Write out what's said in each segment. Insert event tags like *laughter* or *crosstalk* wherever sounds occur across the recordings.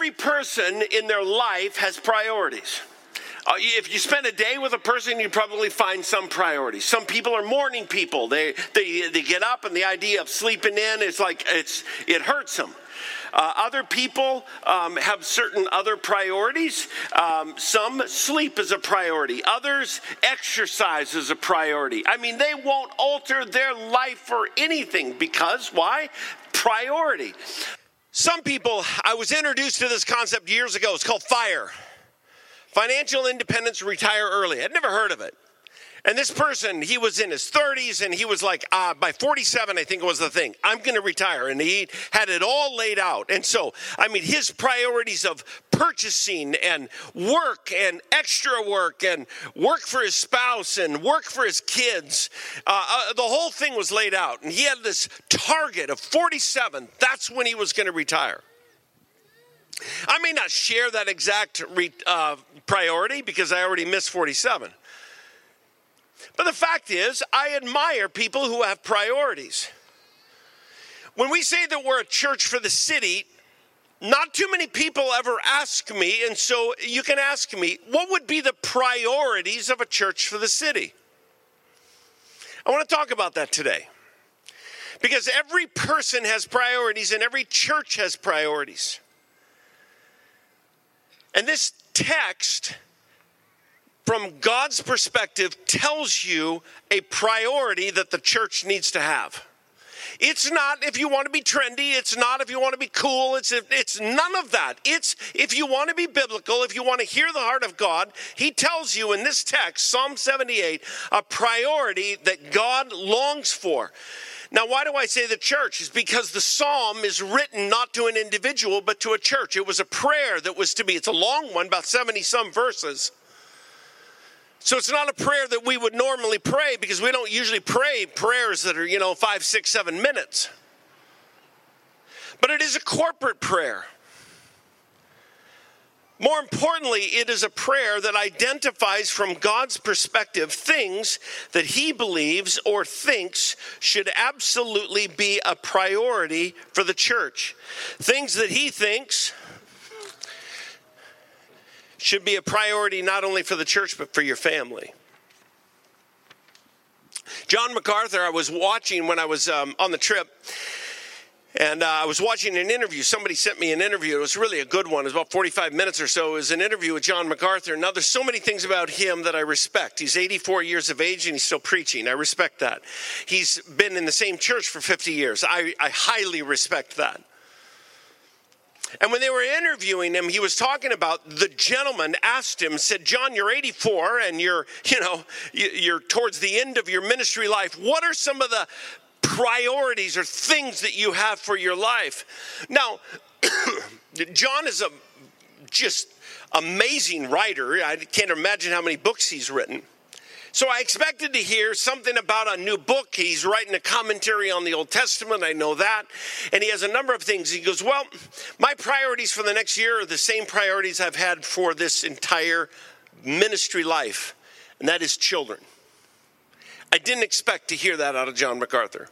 every person in their life has priorities. Uh, if you spend a day with a person, you probably find some priorities. Some people are morning people. They, they, they get up, and the idea of sleeping in is like it's, it hurts them. Uh, other people um, have certain other priorities. Um, some sleep is a priority, others exercise is a priority. I mean, they won't alter their life for anything because why? Priority. Some people, I was introduced to this concept years ago. It's called FIRE Financial Independence Retire Early. I'd never heard of it. And this person, he was in his 30s and he was like, uh, by 47, I think it was the thing, I'm going to retire. And he had it all laid out. And so, I mean, his priorities of purchasing and work and extra work and work for his spouse and work for his kids, uh, uh, the whole thing was laid out. And he had this target of 47. That's when he was going to retire. I may not share that exact re, uh, priority because I already missed 47. But the fact is, I admire people who have priorities. When we say that we're a church for the city, not too many people ever ask me, and so you can ask me, what would be the priorities of a church for the city? I want to talk about that today. Because every person has priorities and every church has priorities. And this text from God's perspective, tells you a priority that the church needs to have. It's not if you want to be trendy. It's not if you want to be cool. It's it's none of that. It's if you want to be biblical, if you want to hear the heart of God, he tells you in this text, Psalm 78, a priority that God longs for. Now, why do I say the church? Is because the psalm is written not to an individual, but to a church. It was a prayer that was to be, it's a long one, about 70 some verses. So it's not a prayer that we would normally pray because we don't usually pray prayers that are, you know, five, six, seven minutes. But it is a corporate prayer. More importantly, it is a prayer that identifies from God's perspective things that he believes or thinks should absolutely be a priority for the church. Things that he thinks should be a priority not only for the church, but for your family. John MacArthur, I was watching when I was um, on the trip, and uh, I was watching an interview. Somebody sent me an interview. It was really a good one. It was about 45 minutes or so. It was an interview with John MacArthur. Now, there's so many things about him that I respect. He's 84 years of age and he's still preaching. I respect that. He's been in the same church for 50 years. I, I highly respect that. And when they were interviewing him, he was talking about the gentleman asked him, said, John, you're 84 and you're, you know, you're towards the end of your ministry life. What are some of the priorities or things that you have for your life? Now, *coughs* John is a just amazing writer. I can't imagine how many books he's written. So I expected to hear something about a new book. He's writing a commentary on the Old Testament. I know that. And he has a number of things. He goes, Well, my priorities for the next year are the same priorities I've had for this entire ministry life, and that is children. I didn't expect to hear that out of John MacArthur.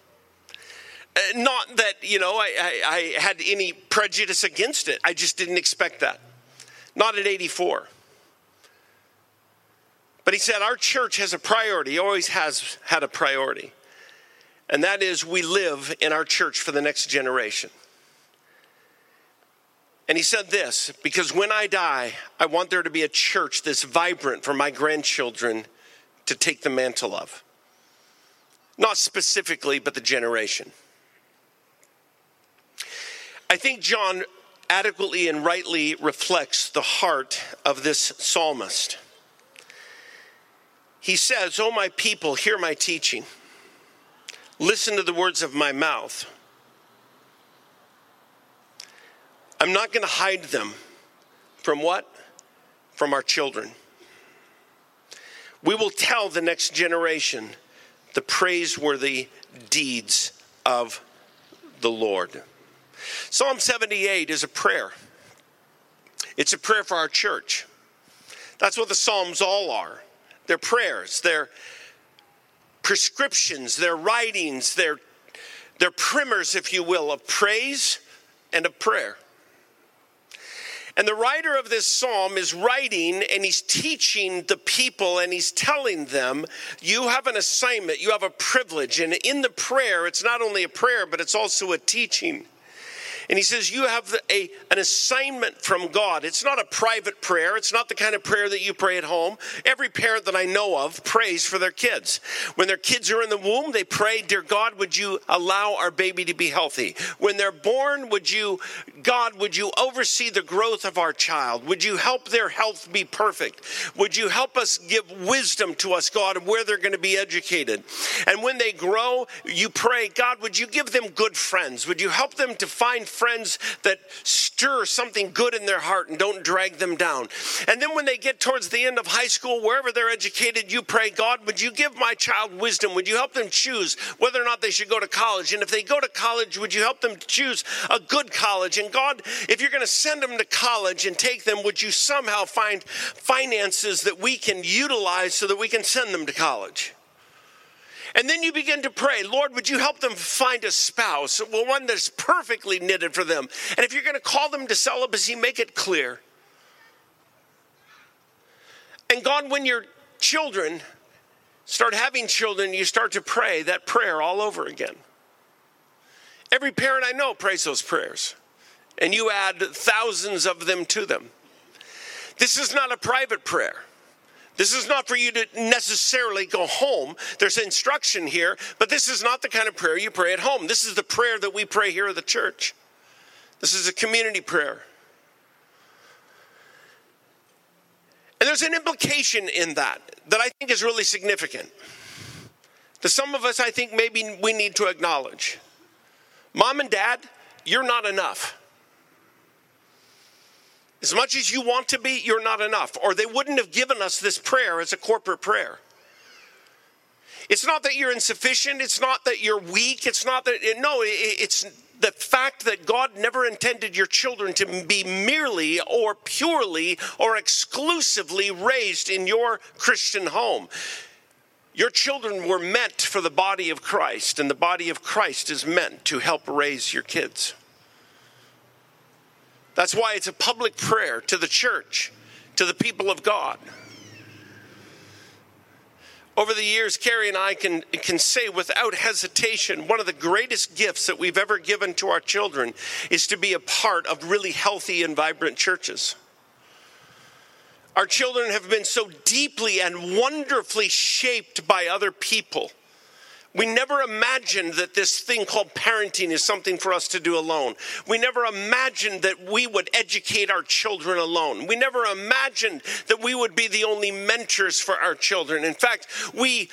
Uh, not that, you know, I, I, I had any prejudice against it. I just didn't expect that. Not at 84. But he said, Our church has a priority, always has had a priority. And that is, we live in our church for the next generation. And he said this because when I die, I want there to be a church that's vibrant for my grandchildren to take the mantle of. Not specifically, but the generation. I think John adequately and rightly reflects the heart of this psalmist. He says, Oh, my people, hear my teaching. Listen to the words of my mouth. I'm not going to hide them from what? From our children. We will tell the next generation the praiseworthy deeds of the Lord. Psalm 78 is a prayer. It's a prayer for our church. That's what the Psalms all are their prayers, their prescriptions, their writings, their, their primers, if you will, of praise and of prayer. And the writer of this psalm is writing and he's teaching the people and he's telling them, you have an assignment, you have a privilege. And in the prayer, it's not only a prayer, but it's also a teaching. And he says, You have a, an assignment from God. It's not a private prayer. It's not the kind of prayer that you pray at home. Every parent that I know of prays for their kids. When their kids are in the womb, they pray, Dear God, would you allow our baby to be healthy? When they're born, would you, God, would you oversee the growth of our child? Would you help their health be perfect? Would you help us give wisdom to us, God, of where they're going to be educated? And when they grow, you pray, God, would you give them good friends? Would you help them to find friends that stir something good in their heart and don't drag them down. And then when they get towards the end of high school, wherever they're educated, you pray, God, would you give my child wisdom? Would you help them choose whether or not they should go to college? And if they go to college, would you help them choose a good college? And God, if you're going to send them to college and take them, would you somehow find finances that we can utilize so that we can send them to college? And then you begin to pray, Lord, would you help them find a spouse, well, one that's perfectly knitted for them? And if you're going to call them to celibacy, make it clear. And God, when your children start having children, you start to pray that prayer all over again. Every parent I know prays those prayers, and you add thousands of them to them. This is not a private prayer. This is not for you to necessarily go home. There's instruction here, but this is not the kind of prayer you pray at home. This is the prayer that we pray here at the church. This is a community prayer. And there's an implication in that that I think is really significant. To some of us, I think maybe we need to acknowledge. Mom and dad, you're not enough. As much as you want to be, you're not enough. Or they wouldn't have given us this prayer as a corporate prayer. It's not that you're insufficient. It's not that you're weak. It's not that, no, it's the fact that God never intended your children to be merely or purely or exclusively raised in your Christian home. Your children were meant for the body of Christ, and the body of Christ is meant to help raise your kids. That's why it's a public prayer to the church, to the people of God. Over the years, Carrie and I can, can say without hesitation one of the greatest gifts that we've ever given to our children is to be a part of really healthy and vibrant churches. Our children have been so deeply and wonderfully shaped by other people we never imagined that this thing called parenting is something for us to do alone. We never imagined that we would educate our children alone. We never imagined that we would be the only mentors for our children. In fact, we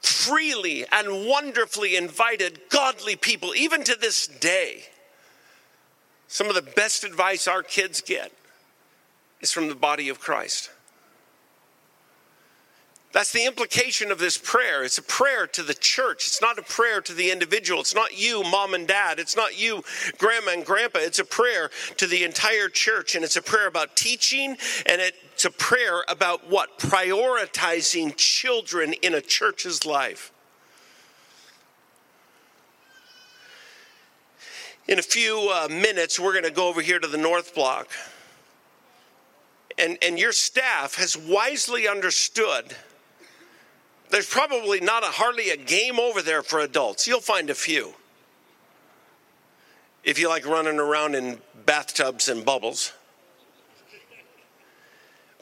freely and wonderfully invited godly people, even to this day. Some of the best advice our kids get is from the body of Christ. That's the implication of this prayer. It's a prayer to the church. It's not a prayer to the individual. It's not you, mom and dad. It's not you, grandma and grandpa. It's a prayer to the entire church. And it's a prayer about teaching and it's a prayer about what? Prioritizing children in a church's life. In a few uh, minutes, we're going to go over here to the North Block. And, and your staff has wisely understood there's probably not a, hardly a game over there for adults. You'll find a few. If you like running around in bathtubs and bubbles.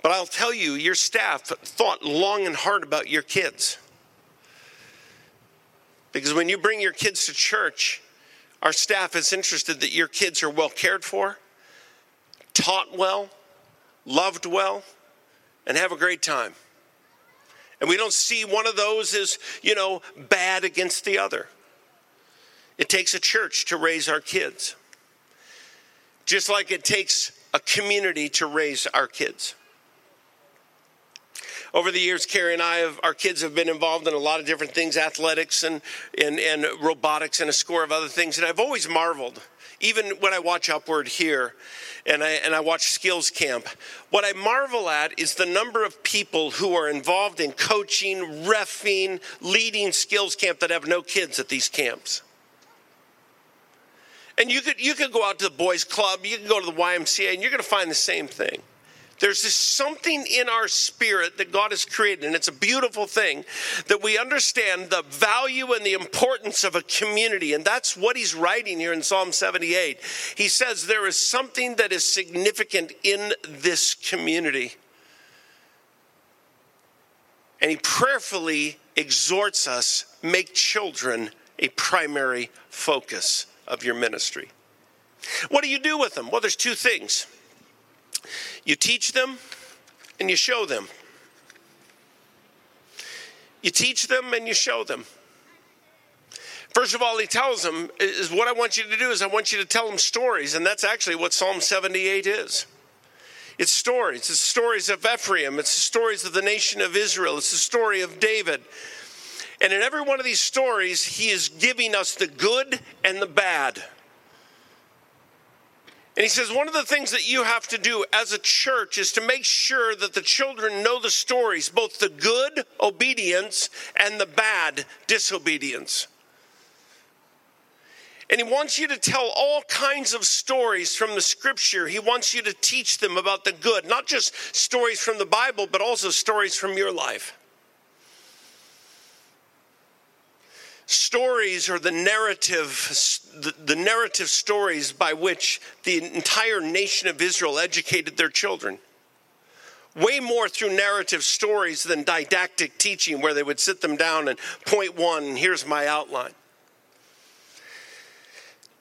But I'll tell you, your staff thought long and hard about your kids. Because when you bring your kids to church, our staff is interested that your kids are well cared for, taught well, loved well, and have a great time. And we don't see one of those as, you know, bad against the other. It takes a church to raise our kids, just like it takes a community to raise our kids. Over the years, Carrie and I, have, our kids have been involved in a lot of different things athletics and, and, and robotics and a score of other things. And I've always marveled, even when I watch Upward here, and I, and I watch Skills Camp. What I marvel at is the number of people who are involved in coaching, refing, leading Skills Camp that have no kids at these camps. And you could, you could go out to the boys' club, you can go to the YMCA, and you're going to find the same thing. There's this something in our spirit that God has created, and it's a beautiful thing that we understand the value and the importance of a community. And that's what he's writing here in Psalm 78. He says there is something that is significant in this community. And he prayerfully exhorts us make children a primary focus of your ministry. What do you do with them? Well, there's two things you teach them and you show them. You teach them and you show them. First of all, he tells them, is what I want you to do is I want you to tell them stories, and that's actually what Psalm 78 is. It's stories. It's stories of Ephraim. It's the stories of the nation of Israel. It's the story of David. And in every one of these stories, he is giving us the good and the bad. And he says, one of the things that you have to do as a church is to make sure that the children know the stories, both the good obedience and the bad disobedience. And he wants you to tell all kinds of stories from the scripture. He wants you to teach them about the good, not just stories from the Bible, but also stories from your life. Stories are the narrative, the, narrative stories by which the entire nation of Israel educated their children way more through narrative stories than didactic teaching, where they would sit them down and point one, here's my outline.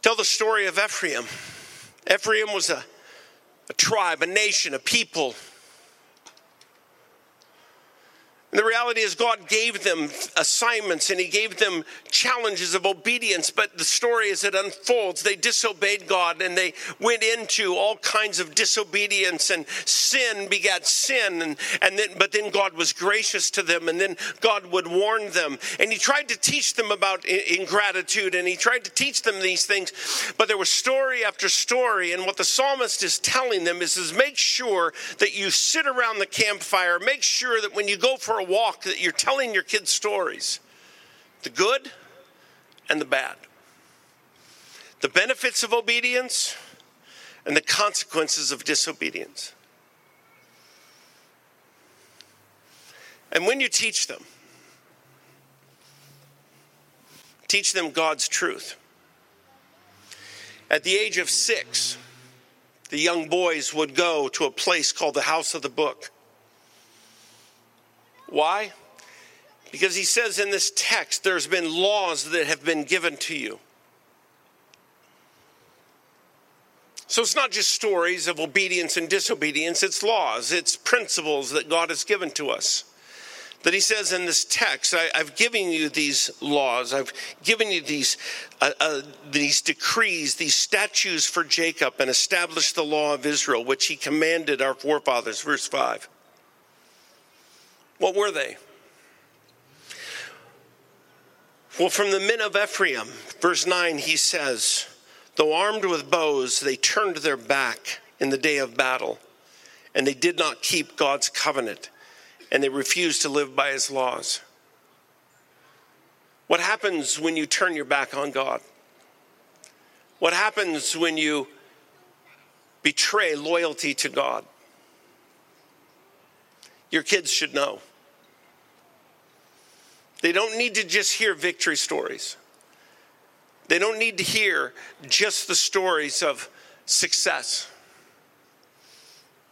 Tell the story of Ephraim. Ephraim was a, a tribe, a nation, a people and the reality is, God gave them assignments and He gave them challenges of obedience. But the story as it unfolds, they disobeyed God and they went into all kinds of disobedience, and sin begat sin. And, and then, but then God was gracious to them, and then God would warn them. And He tried to teach them about ingratitude, and He tried to teach them these things. But there was story after story. And what the psalmist is telling them is, is make sure that you sit around the campfire, make sure that when you go for walk that you're telling your kids stories the good and the bad, the benefits of obedience and the consequences of disobedience. And when you teach them, teach them God's truth. At the age of six, the young boys would go to a place called the House of the Book. Why? Because he says in this text, there's been laws that have been given to you. So it's not just stories of obedience and disobedience, it's laws, it's principles that God has given to us. That he says in this text, I, have given you these laws, I've given you these, uh, uh, these decrees, these statutes for Jacob, and established the law of Israel, which he commanded our forefathers. Verse 5. What were they? Well, from the men of Ephraim, verse 9, he says, Though armed with bows, they turned their back in the day of battle, and they did not keep God's covenant, and they refused to live by his laws. What happens when you turn your back on God? What happens when you betray loyalty to God? Your kids should know. They don't need to just hear victory stories. They don't need to hear just the stories of success.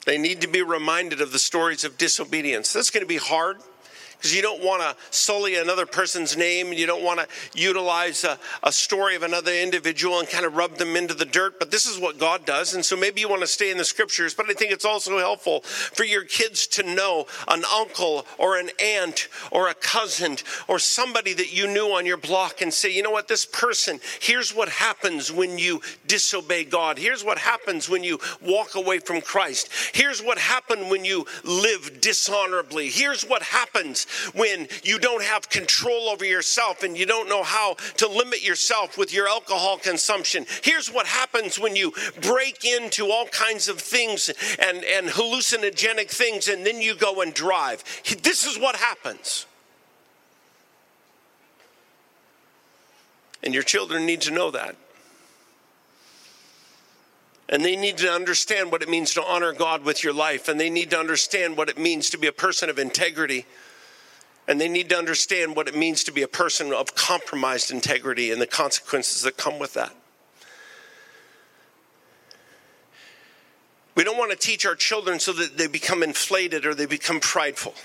They need to be reminded of the stories of disobedience. That's going to be hard because you don't want to sully another person's name and you don't want to utilize a, a, story of another individual and kind of rub them into the dirt. But this is what God does. And so maybe you want to stay in the scriptures, but I think it's also helpful for your kids to know an uncle or an aunt or a cousin or somebody that you knew on your block and say, you know what, this person, here's what happens when you disobey God. Here's what happens when you walk away from Christ. Here's what happened when you live dishonorably. Here's what happens when you don't have control over yourself and you don't know how to limit yourself with your alcohol consumption. Here's what happens when you break into all kinds of things and, and hallucinogenic things and then you go and drive. This is what happens. And your children need to know that. And they need to understand what it means to honor God with your life. And they need to understand what it means to be a person of integrity. And they need to understand what it means to be a person of compromised integrity and the consequences that come with that. We don't want to teach our children so that they become inflated or they become prideful.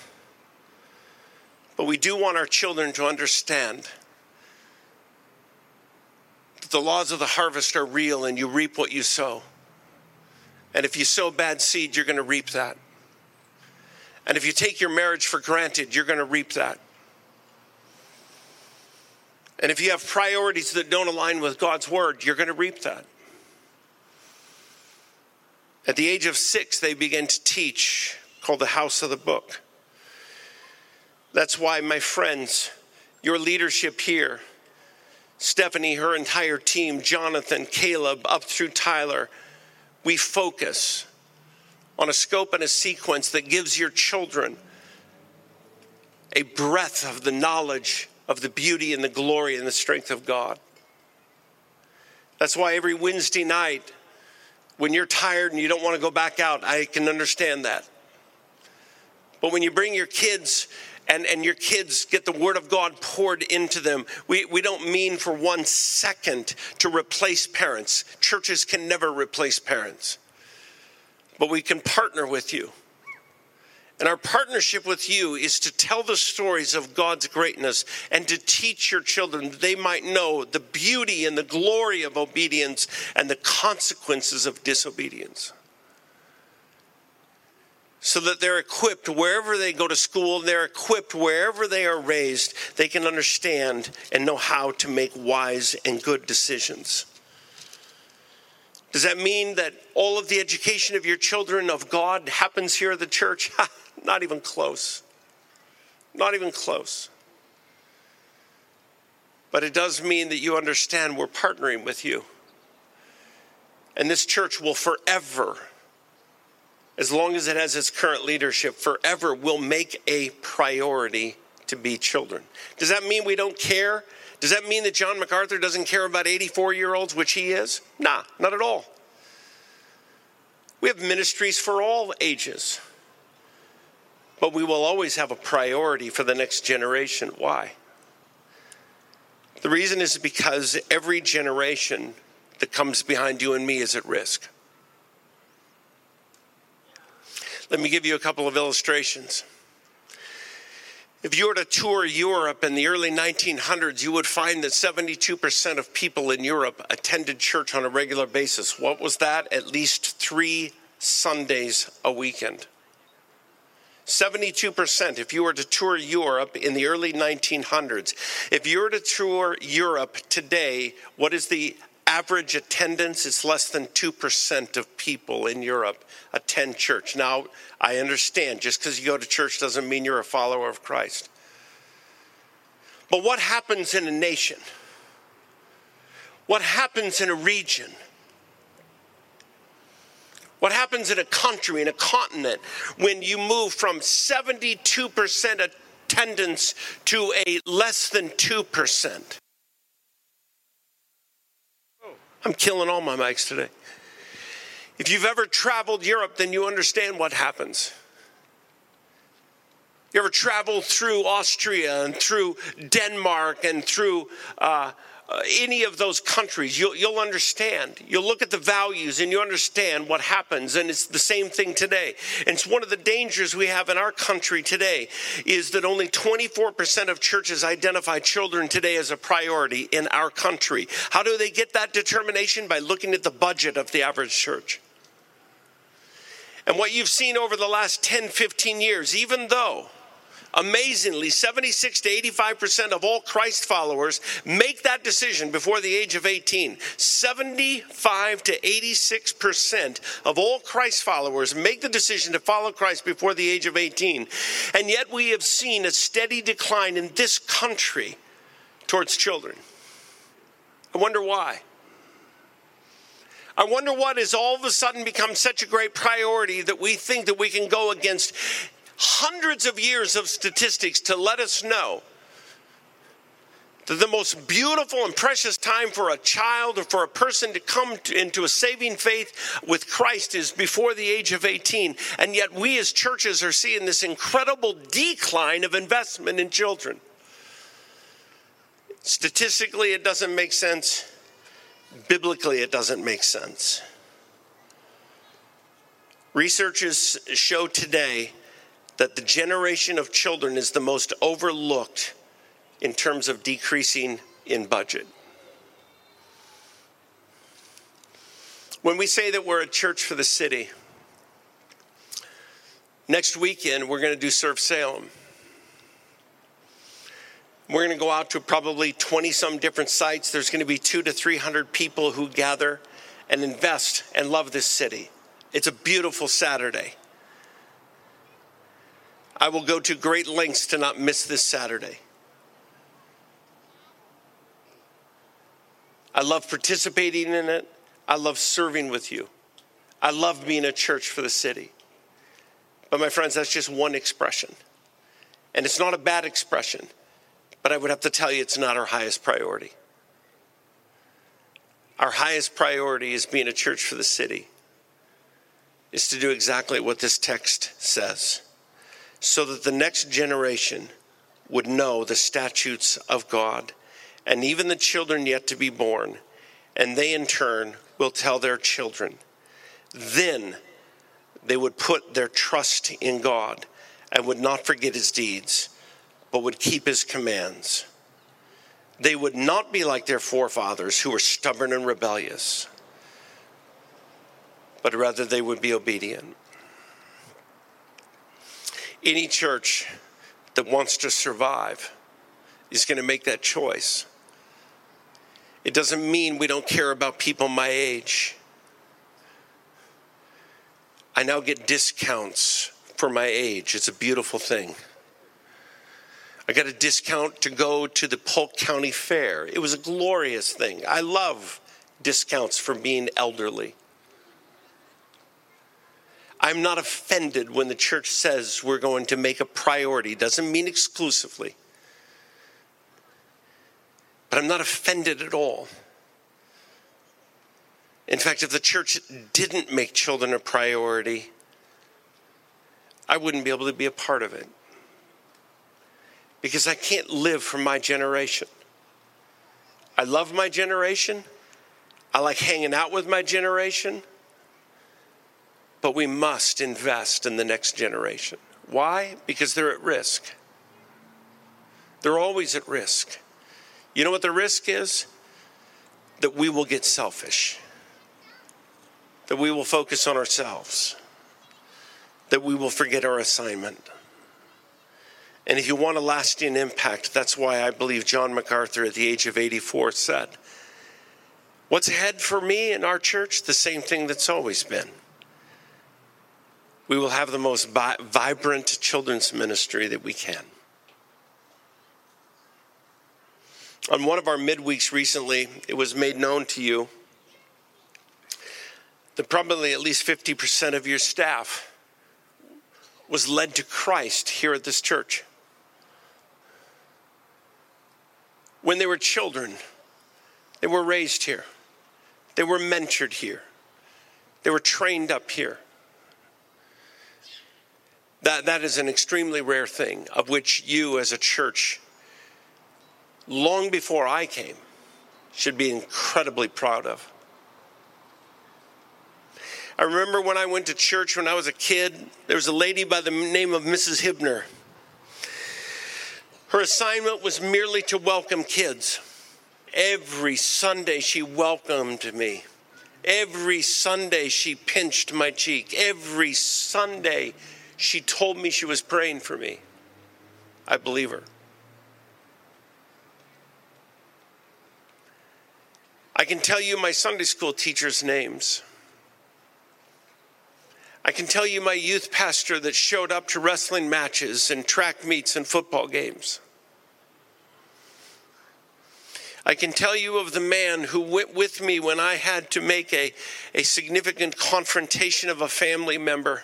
But we do want our children to understand that the laws of the harvest are real and you reap what you sow. And if you sow bad seed, you're going to reap that. And if you take your marriage for granted, you're going to reap that. And if you have priorities that don't align with God's word, you're going to reap that. At the age of six, they began to teach, called the House of the Book. That's why, my friends, your leadership here, Stephanie, her entire team, Jonathan, Caleb, up through Tyler, we focus on a scope and a sequence that gives your children a breath of the knowledge of the beauty and the glory and the strength of God. That's why every Wednesday night, when you're tired and you don't want to go back out, I can understand that. But when you bring your kids and, and your kids get the word of God poured into them, we, we don't mean for one second to replace parents. Churches can never replace parents. But we can partner with you and our partnership with you is to tell the stories of God's greatness and to teach your children that they might know the beauty and the glory of obedience and the consequences of disobedience. So that they're equipped wherever they go to school, they're equipped wherever they are raised, they can understand and know how to make wise and good decisions. Does that mean that all of the education of your children of God happens here at the church? *laughs* Not even close. Not even close. But it does mean that you understand we're partnering with you. And this church will forever, as long as it has its current leadership, forever will make a priority to be children. Does that mean we don't care? Does that mean that John MacArthur doesn't care about 84 year olds, which he is? Nah, not at all. We have ministries for all ages. But we will always have a priority for the next generation. Why? The reason is because every generation that comes behind you and me is at risk. Let me give you a couple of illustrations. If you were to tour Europe in the early 1900s, you would find that 72% of people in Europe attended church on a regular basis. What was that? At least three Sundays a weekend. 72% if you were to tour Europe in the early 1900s. If you were to tour Europe today, what is the average attendance? is less than 2% of people in Europe attend church. Now, I understand just because you go to church doesn't mean you're a follower of Christ. But what happens in a nation? What happens in a region? What happens in a country, in a continent, when you move from 72% attendance to a less than 2%? I'm killing all my mics today. If you've ever traveled Europe, then you understand what happens. You ever traveled through Austria and through Denmark and through uh, uh, any of those countries, you'll, you'll understand. You'll look at the values and you understand what happens. And it's the same thing today. And it's one of the dangers we have in our country today is that only 24% of churches identify children today as a priority in our country. How do they get that determination? By looking at the budget of the average church. And what you've seen over the last 10, 15 years, even though Amazingly, 76 to 85% of all Christ followers make that decision before the age of 18. 75 to 86% of all Christ followers make the decision to follow Christ before the age of 18. And yet we have seen a steady decline in this country towards children. I wonder why. I wonder what has all of a sudden become such a great priority that we think that we can go against hundreds of years of statistics to let us know that the most beautiful and precious time for a child or for a person to come to, into a saving faith with Christ is before the age of 18. And yet, we as churches are seeing this incredible decline of investment in children. Statistically, it doesn't make sense. Biblically, it doesn't make sense. Researchers show today that the generation of children is the most overlooked in terms of decreasing in budget. When we say that we're a church for the city, next weekend we're going to do Serve Salem. We're going to go out to probably 20 some different sites. There's going to be two to 300 people who gather and invest and love this city. It's a beautiful Saturday. I will go to great lengths to not miss this Saturday. I love participating in it. I love serving with you. I love being a church for the city. But, my friends, that's just one expression. And it's not a bad expression, but I would have to tell you it's not our highest priority. Our highest priority is being a church for the city, is to do exactly what this text says, so that the next generation would know the statutes of God and even the children yet to be born, and they in turn will tell their children. Then they would put their trust in God and would not forget his deeds, but would keep his commands. They would not be like their forefathers who were stubborn and rebellious, but rather they would be obedient. Any church that wants to survive is going to make that choice. It doesn't mean we don't care about people my age. I now get discounts for my age. It's a beautiful thing. I got a discount to go to the Polk County Fair. It was a glorious thing. I love discounts for being elderly. I'm not offended when the church says we're going to make a priority. Doesn't mean exclusively. But I'm not offended at all. In fact, if the church didn't make children a priority, I wouldn't be able to be a part of it. Because I can't live for my generation. I love my generation. I like hanging out with my generation. But we must invest in the next generation. Why? Because they're at risk. They're always at risk. You know what the risk is? That we will get selfish, that we will focus on ourselves, that we will forget our assignment. And if you want a lasting impact, that's why I believe John MacArthur at the age of 84 said, What's ahead for me in our church? The same thing that's always been. We will have the most vibrant children's ministry that we can. On one of our midweeks recently, it was made known to you that probably at least 50% of your staff was led to Christ here at this church. When they were children, they were raised here, they were mentored here, they were trained up here. That, that is an extremely rare thing of which you as a church long before I came, should be incredibly proud of. I remember when I went to church when I was a kid, there was a lady by the name of Mrs. Hibner. Her assignment was merely to welcome kids. Every Sunday she welcomed me. Every Sunday she pinched my cheek. Every Sunday she told me she was praying for me. I believe her. I can tell you my Sunday school teachers' names. I can tell you my youth pastor that showed up to wrestling matches and track meets and football games. I can tell you of the man who went with me when I had to make a, a significant confrontation of a family member,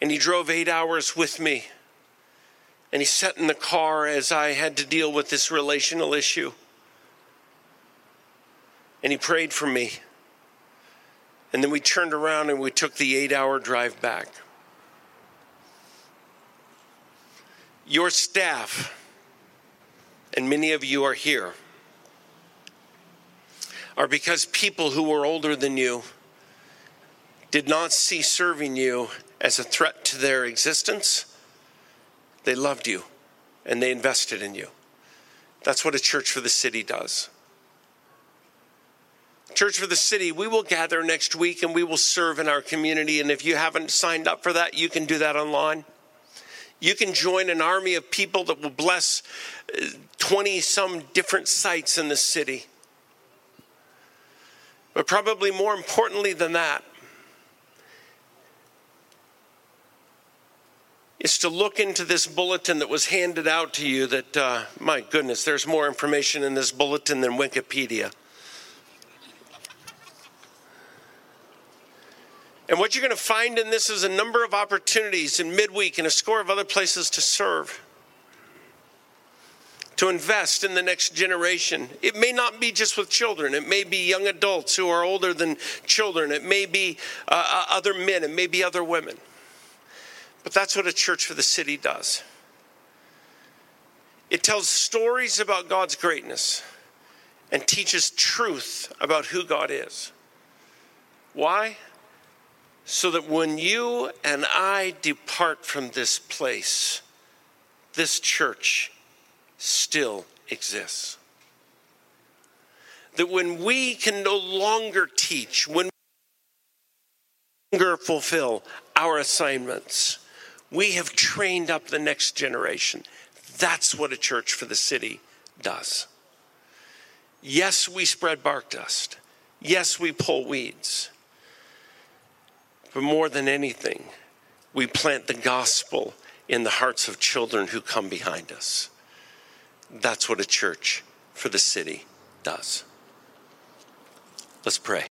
and he drove eight hours with me And he sat in the car as I had to deal with this relational issue. And he prayed for me. And then we turned around and we took the eight hour drive back. Your staff, and many of you are here, are because people who were older than you did not see serving you as a threat to their existence. They loved you and they invested in you. That's what a church for the city does. Church for the City, we will gather next week and we will serve in our community. And if you haven't signed up for that, you can do that online. You can join an army of people that will bless 20 uh, some different sites in the city. But probably more importantly than that, is to look into this bulletin that was handed out to you that, uh, my goodness, there's more information in this bulletin than Wikipedia. And what you're going to find in this is a number of opportunities in midweek and a score of other places to serve, to invest in the next generation. It may not be just with children, it may be young adults who are older than children, it may be uh, uh other men, it may be other women. But that's what a church for the city does. It tells stories about God's greatness and teaches truth about who God is. Why? so that when you and I depart from this place, this church still exists. That when we can no longer teach, when we no longer fulfill our assignments, we have trained up the next generation. That's what a church for the city does. Yes, we spread bark dust. Yes, we pull weeds. But more than anything, we plant the gospel in the hearts of children who come behind us. That's what a church for the city does. Let's pray.